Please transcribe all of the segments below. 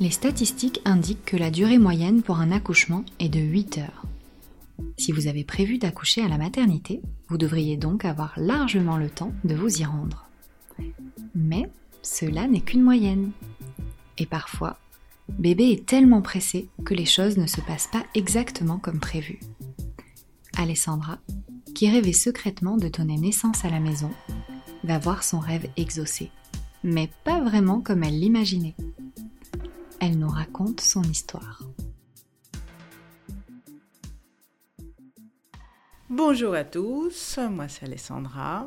Les statistiques indiquent que la durée moyenne pour un accouchement est de 8 heures. Si vous avez prévu d'accoucher à la maternité, vous devriez donc avoir largement le temps de vous y rendre. Mais cela n'est qu'une moyenne. Et parfois, bébé est tellement pressé que les choses ne se passent pas exactement comme prévu. Alessandra, qui rêvait secrètement de donner naissance à la maison, va voir son rêve exaucé, mais pas vraiment comme elle l'imaginait. Elle nous raconte son histoire. Bonjour à tous, moi c'est Alessandra,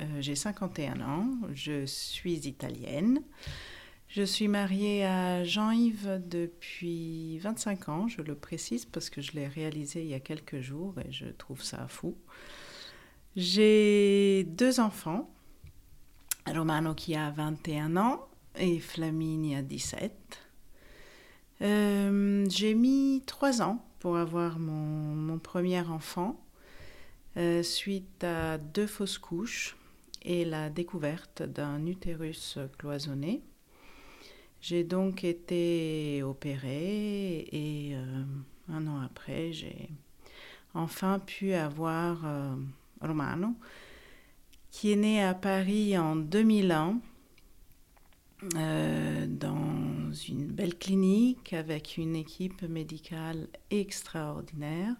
euh, j'ai 51 ans, je suis italienne. Je suis mariée à Jean-Yves depuis 25 ans, je le précise parce que je l'ai réalisé il y a quelques jours et je trouve ça fou. J'ai deux enfants, Romano qui a 21 ans et Flaminie a 17. Euh, j'ai mis trois ans pour avoir mon, premier enfant, euh, suite à deux fausses couches et la découverte d'un utérus cloisonné. J'ai donc été opérée et euh, un an après, j'ai enfin pu avoir Romano, qui est né à Paris en 2001 euh, dans une belle clinique avec une équipe médicale extraordinaire,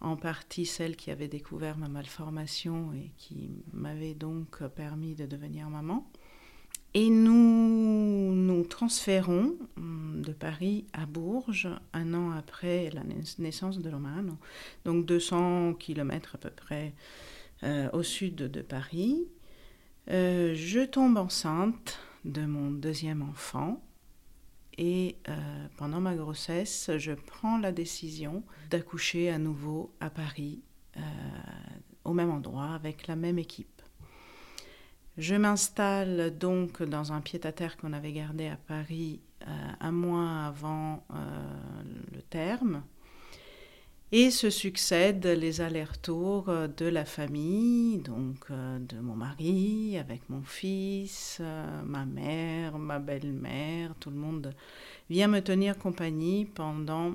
en partie celle qui avait découvert ma malformation et qui m'avait donc permis de devenir maman. Et nous nous transférons hum, de Paris à Bourges un an après la naissance de Romano, donc 200 km à peu près euh, au sud de Paris. Euh, je tombe enceinte de mon deuxième enfant. Et euh, pendant ma grossesse, je prends la décision d'accoucher à nouveau à Paris, euh, au même endroit, avec la même équipe. Je m'installe donc dans un pied-à-terre qu'on avait gardé à Paris un mois avant le terme. Et se succèdent les allers-retours euh, de la famille, donc euh, de mon mari avec mon fils, euh, ma mère, ma belle-mère, tout le monde vient me tenir compagnie pendant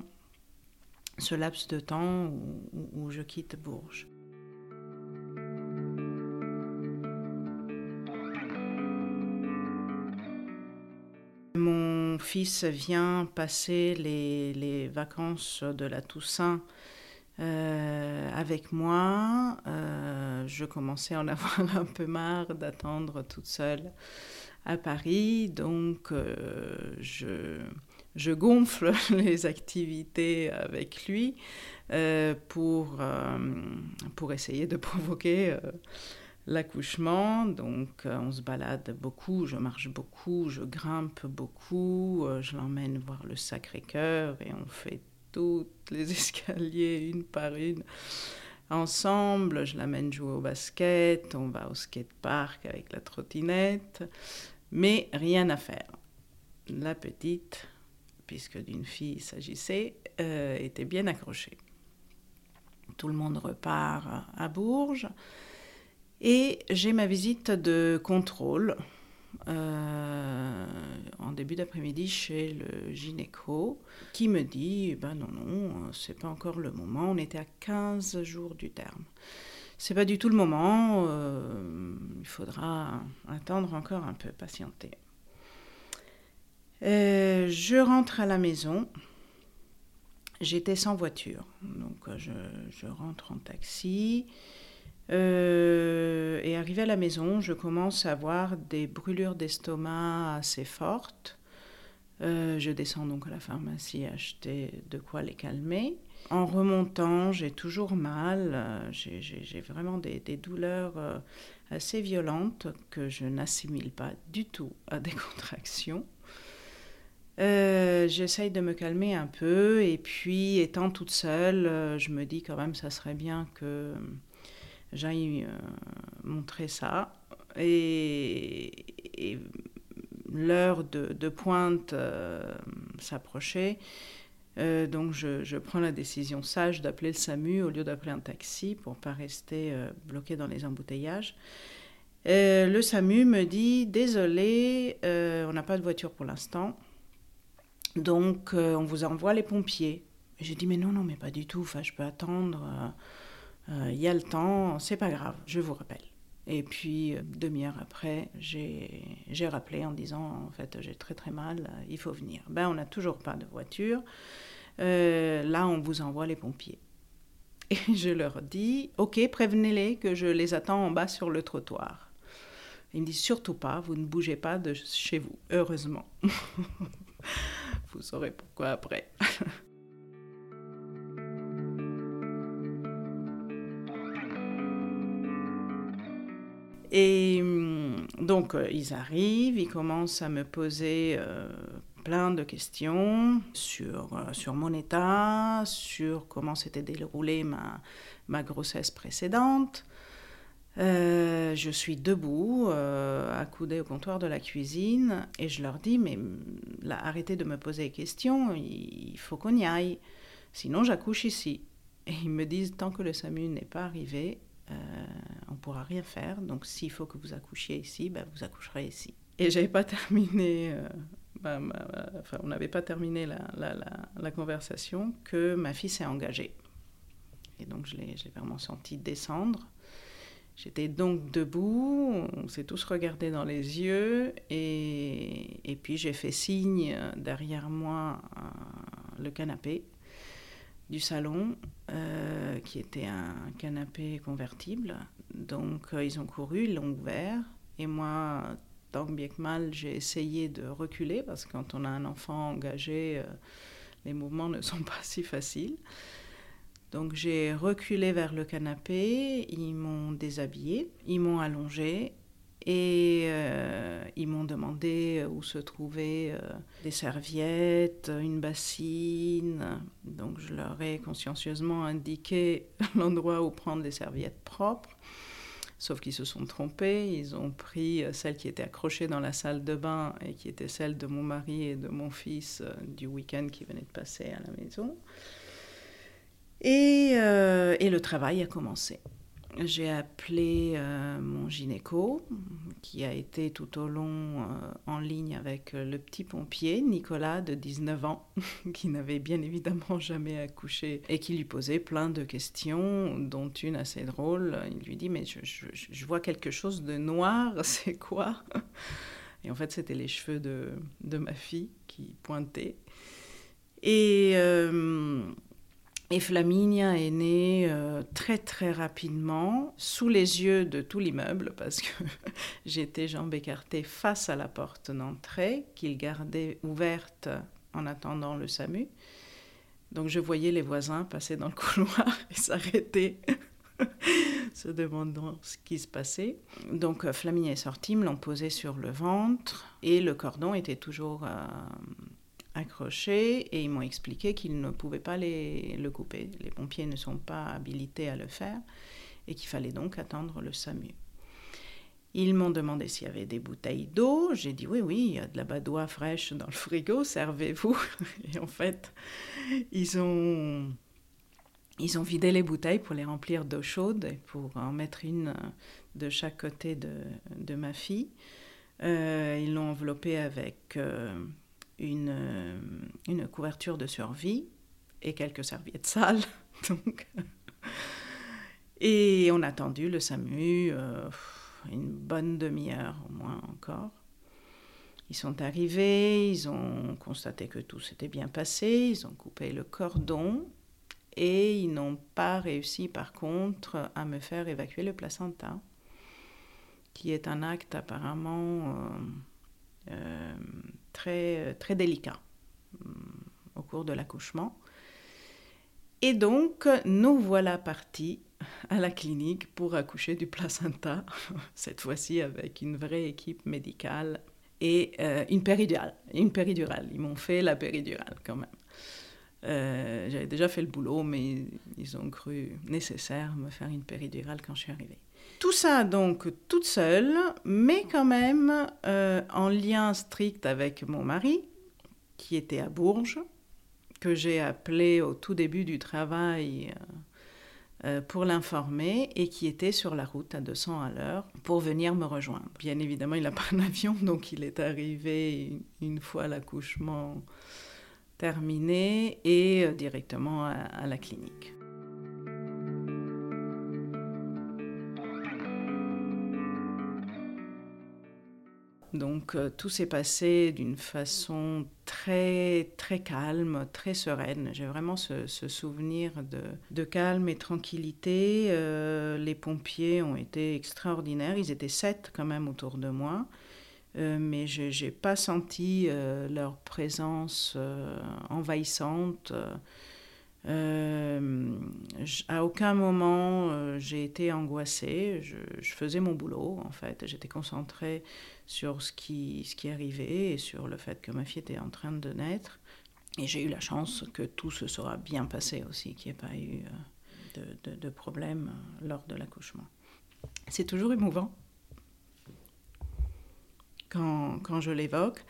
ce laps de temps où, je quitte Bourges. Mon fils vient passer les vacances de la Toussaint euh, avec moi. Euh, je commençais à en avoir un peu marre d'attendre toute seule à Paris, donc euh, je, gonfle les activités avec lui pour essayer de provoquer l'accouchement. Donc on se balade beaucoup, je marche beaucoup, je grimpe beaucoup, je l'emmène voir le Sacré-Cœur et on fait toutes les escaliers une par une ensemble. Je l'amène jouer au basket, on va au skatepark avec la trottinette, mais rien à faire. La petite, puisque d'une fille il s'agissait, euh, était bien accrochée. Tout le monde repart à Bourges et j'ai ma visite de contrôle euh, en début d'après-midi chez le gynéco qui me dit ben non non c'est pas encore le moment on était à 15 jours du terme. C'est pas du tout le moment euh, il faudra attendre encore un peu patienter. Euh, je rentre à la maison. J'étais sans voiture donc je rentre en taxi euh, et arrivé à la maison, je commence à avoir des brûlures d'estomac assez fortes. Euh, je descends donc à la pharmacie acheter de quoi les calmer. En remontant, j'ai toujours mal. Euh, j'ai vraiment des, douleurs assez violentes que je n'assimile pas du tout à des contractions. j'essaye de me calmer un peu et puis étant toute seule, je me dis quand même ça serait bien que j'aille montrer ça. Et, l'heure de, pointe s'approchait. Euh, donc je, prends la décision sage d'appeler le SAMU au lieu d'appeler un taxi pour ne pas rester euh, bloqué dans les embouteillages. Euh, le SAMU me dit désolé, on n'a pas de voiture pour l'instant, donc on vous envoie les pompiers. J'ai dit mais non non mais pas du tout, enfin je peux attendre, il y a le temps, c'est pas grave, je vous rappelle. Et puis, demi-heure après, j'ai rappelé en disant, en fait, j'ai très très mal, il faut venir. Ben, on n'a toujours pas de voiture. Euh, là, on vous envoie les pompiers. Et je leur dis, OK, prévenez-les que je les attends en bas sur le trottoir. Ils me disent, surtout pas, vous ne bougez pas de chez vous, heureusement. vous saurez pourquoi après. Et hum, donc, euh, ils arrivent, ils commencent à me poser euh, plein de questions sur, euh, sur mon état, sur comment s'était déroulée ma, ma grossesse précédente. Je suis debout, accoudée au comptoir de la cuisine, et je leur dis, mais là, arrêtez de me poser des questions, il faut qu'on y aille, sinon j'accouche ici. Et ils me disent, tant que le SAMU n'est pas arrivé, pourra rien faire, donc s'il faut que vous accouchiez ici, ben, vous accoucherez ici. Et j'avais pas terminé bah, enfin, on n'avait pas terminé la, conversation, que ma fille s'est engagée. Et donc je l'ai vraiment senti descendre. J'étais donc debout, on s'est tous regardés dans les yeux, et, puis j'ai fait signe derrière moi euh, le canapé du salon, euh, qui était un canapé convertible. Donc euh, ils ont couru, ils l'ont ouvert, et moi, tant bien que mal, j'ai essayé de reculer parce que quand on a un enfant engagé, euh, les mouvements ne sont pas si faciles. Donc j'ai reculé vers le canapé, ils m'ont déshabillé, ils m'ont allongé et euh, ils m'ont demandé où se trouvaient euh, des serviettes, une bassine. Donc je leur ai consciencieusement indiqué l'endroit où prendre des serviettes propres. Sauf qu'ils se sont trompés, ils ont pris euh, celle qui était accrochée dans la salle de bain et qui était celle de mon mari et de mon fils euh, du week-end qui venait de passer à la maison. Euh, et le travail a commencé j'ai appelé euh, mon gynéco, qui a été tout au long euh, en ligne avec euh, le petit pompier, Nicolas, de 19 ans, qui n'avait bien évidemment jamais accouché et qui lui posait plein de questions, dont une assez drôle. Il lui dit, mais je, vois quelque chose de noir, c'est quoi? Et en fait, c'était les cheveux de, de, ma fille qui pointaient. Et et Flaminia est née euh, très très rapidement sous les yeux de tout l'immeuble parce que j'étais jambes écartées face à la porte d'entrée qu'il gardait ouverte en attendant le SAMU. Donc je voyais les voisins passer dans le couloir et s'arrêter, se demandant ce qui se passait. Donc euh, Flaminia est sortie, me l'ont posé sur le ventre et le cordon était toujours euh, accroché et ils m'ont expliqué qu'ils ne pouvaient pas les, le couper. Les pompiers ne sont pas habilités à le faire et qu'il fallait donc attendre le SAMU. Ils m'ont demandé s'il y avait des bouteilles d'eau. J'ai dit oui, oui, il y a de la badoie fraîche dans le frigo, servez-vous. Et en fait, ils ont, ils ont vidé les bouteilles pour les remplir d'eau chaude et pour en mettre une de chaque côté de, de ma fille. Euh, ils l'ont enveloppée avec euh, une, euh, une couverture de survie et quelques serviettes sales. Donc, et on a attendu le SAMU euh, une bonne demi-heure au moins encore. Ils sont arrivés, ils ont constaté que tout s'était bien passé, ils ont coupé le cordon et ils n'ont pas réussi par contre à me faire évacuer le placenta, qui est un acte apparemment euh, très, délicat mm, au cours de l'accouchement. Et donc, nous voilà partis à la clinique pour accoucher du placenta, cette fois-ci avec une vraie équipe médicale et euh, une péridurale. Une péridurale. Ils m'ont fait la péridurale quand même. Euh, j'avais déjà fait le boulot, mais ils ont cru nécessaire me faire une péridurale quand je suis arrivée. Tout ça donc toute seule, mais quand même euh, en lien strict avec mon mari, qui était à Bourges, que j'ai appelé au tout début du travail euh, pour l'informer et qui était sur la route à 200 à l'heure pour venir me rejoindre. Bien évidemment, il n'a pas un avion, donc il est arrivé une fois l'accouchement terminé et euh, directement à, la clinique. Donc euh, tout s'est passé d'une façon très très calme, très sereine. J'ai vraiment ce, souvenir de, calme et tranquillité. Euh, les pompiers ont été extraordinaires. Ils étaient sept quand même autour de moi. Euh, mais je n'ai pas senti leur présence envahissante. À aucun moment j'ai été angoissée. Je, faisais mon boulot, en fait. J'étais concentrée sur ce qui, ce qui arrivait et sur le fait que ma fille était en train de naître. Et j'ai eu la chance que tout se sera bien passé aussi, qu'il n'y ait pas eu de, de, de problème lors de l'accouchement. C'est toujours émouvant quand, quand je l'évoque.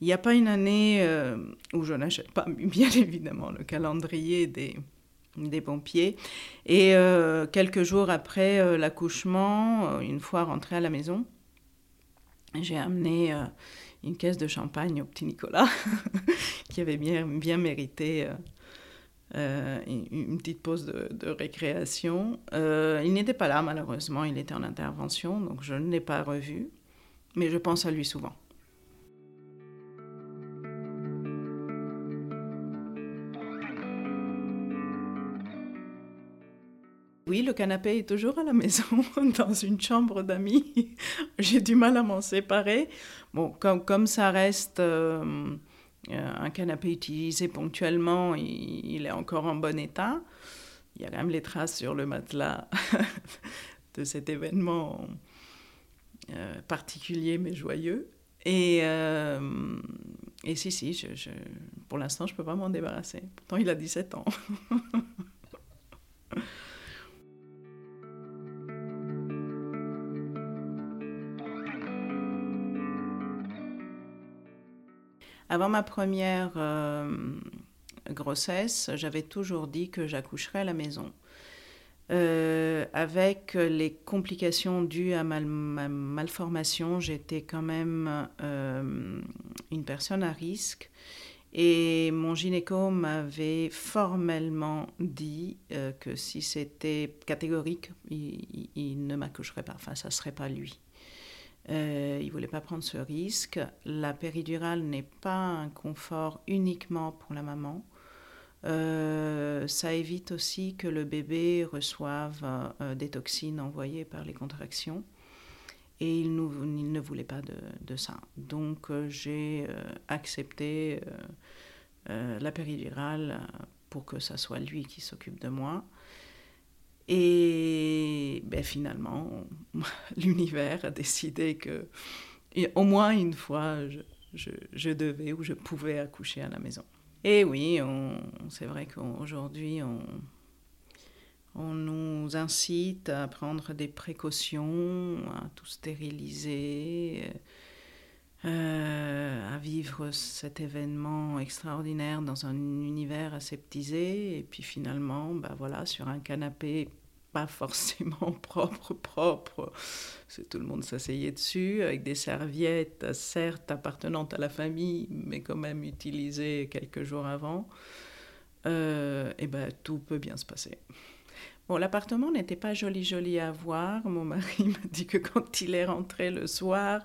Il n'y a pas une année euh, où je n'achète pas, bien évidemment, le calendrier des, des pompiers. Et euh, quelques jours après euh, l'accouchement, une fois rentrée à la maison, j'ai amené une caisse de champagne au petit Nicolas, qui avait bien, mérité une petite pause de récréation. il n'était pas là, malheureusement, il était en intervention, donc je ne l'ai pas revu mais je pense à lui souvent. Oui, le canapé est toujours à la maison, dans une chambre d'amis. J'ai du mal à m'en séparer. Bon, comme, comme ça reste euh, euh, un canapé utilisé ponctuellement, il, est encore en bon état. Il y a quand même les traces sur le matelas de cet événement euh, particulier mais joyeux. Et, et si, si, je, pour l'instant, je ne peux pas m'en débarrasser. Pourtant, il a 17 ans. Avant ma première euh, grossesse, j'avais toujours dit que j'accoucherais à la maison. Euh, avec les complications dues à ma, malformation, j'étais quand même euh, une personne à risque. Et mon gynéco m'avait formellement dit que si c'était catégorique, il, ne m'accoucherait pas. Enfin, ça ne serait pas lui. Il ne voulait pas prendre ce risque. La péridurale n'est pas un confort uniquement pour la maman. Euh, ça évite aussi que le bébé reçoive euh, des toxines envoyées par les contractions. Et il, ne voulait pas de, ça. Donc euh, j'ai accepté la péridurale pour que ça soit lui qui s'occupe de moi. Et ben, finalement, l'univers a décidé que au moins une fois, je devais ou je pouvais accoucher à la maison. Et oui, c'est vrai qu'aujourd'hui, on nous incite à prendre des précautions, à tout stériliser, euh, à vivre cet événement extraordinaire dans un univers aseptisé. Et puis finalement, bah voilà, sur un canapé pas forcément propre, propre. Tout le monde s'asseyait dessus avec des serviettes, certes appartenantes à la famille, mais quand même utilisées quelques jours avant. Euh, et ben tout peut bien se passer. Bon, l'appartement n'était pas joli joli à voir. Mon mari m'a dit que quand il est rentré le soir,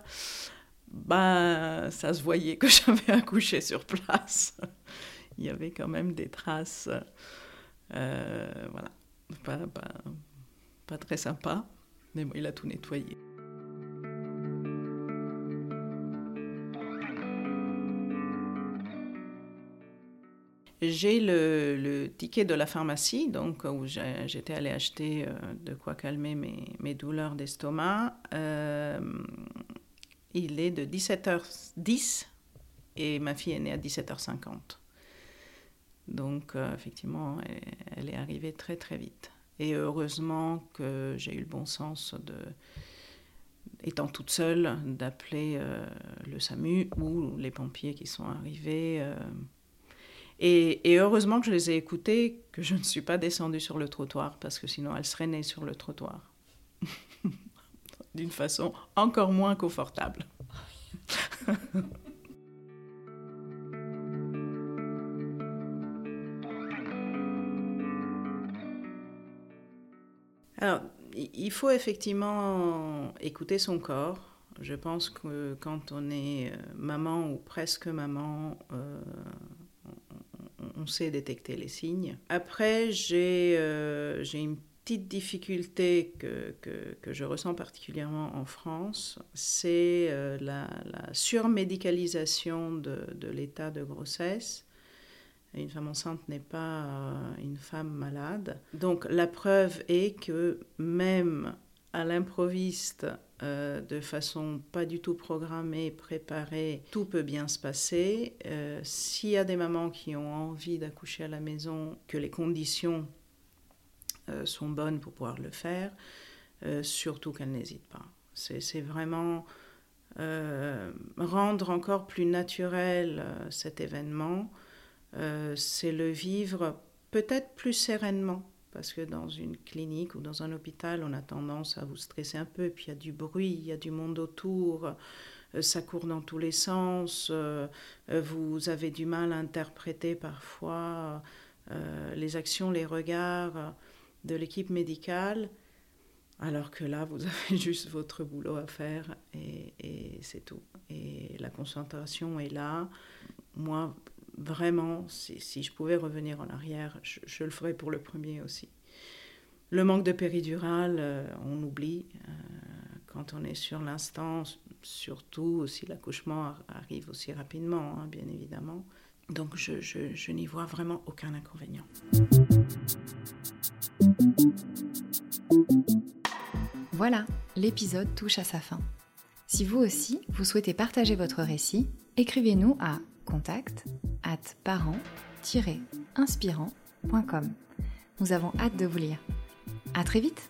ben ça se voyait que j'avais accouché sur place. Il y avait quand même des traces. Euh, voilà pas, pas, pas très sympa, mais bon, il a tout nettoyé. J'ai le, le, ticket de la pharmacie, donc où j'étais allée acheter euh, de quoi calmer mes, mes douleurs d'estomac. Euh, il est de 17h10 et ma fille est née à 17h50. Donc euh, effectivement, elle, est arrivée très très vite. Et heureusement que j'ai eu le bon sens de, étant toute seule, d'appeler euh, le SAMU ou les pompiers qui sont arrivés. Euh. et, et, heureusement que je les ai écoutés, que je ne suis pas descendue sur le trottoir, parce que sinon elle serait née sur le trottoir. D'une façon encore moins confortable. Alors, il faut effectivement écouter son corps. Je pense que quand on est euh, maman ou presque maman, euh, on, sait détecter les signes. Après, j'ai euh, une petite difficulté que, que, je ressens particulièrement en France, c'est la, la, surmédicalisation de, l'état de grossesse. Une femme enceinte n'est pas euh, une femme malade. Donc la preuve est que même à l'improviste, euh, de façon pas du tout programmée, préparée, tout peut bien se passer. Euh, s'il y a des mamans qui ont envie d'accoucher à la maison, que les conditions sont bonnes pour pouvoir le faire, surtout qu'elles n'hésitent pas. C'est vraiment rendre encore plus naturel cet événement euh, c'est le vivre peut-être plus sereinement. Parce que dans une clinique ou dans un hôpital, on a tendance à vous stresser un peu, puis il y a du bruit, il y a du monde autour, euh, ça court dans tous les sens, euh, vous avez du mal à interpréter parfois les actions, les regards de l'équipe médicale, alors que là, vous avez juste votre boulot à faire et, c'est tout. Et la concentration est là. Moi, vraiment, si, je pouvais revenir en arrière, je, le ferais pour le premier aussi. Le manque de péridurale, euh, on oublie euh, quand on est sur l'instant, surtout si l'accouchement arrive aussi rapidement, hein, bien évidemment. Donc je, je n'y vois vraiment aucun inconvénient. Voilà, l'épisode touche à sa fin. Si vous aussi, vous souhaitez partager votre récit, écrivez-nous à contact at parent-inspirant.com. Nous avons hâte de vous lire. À très vite!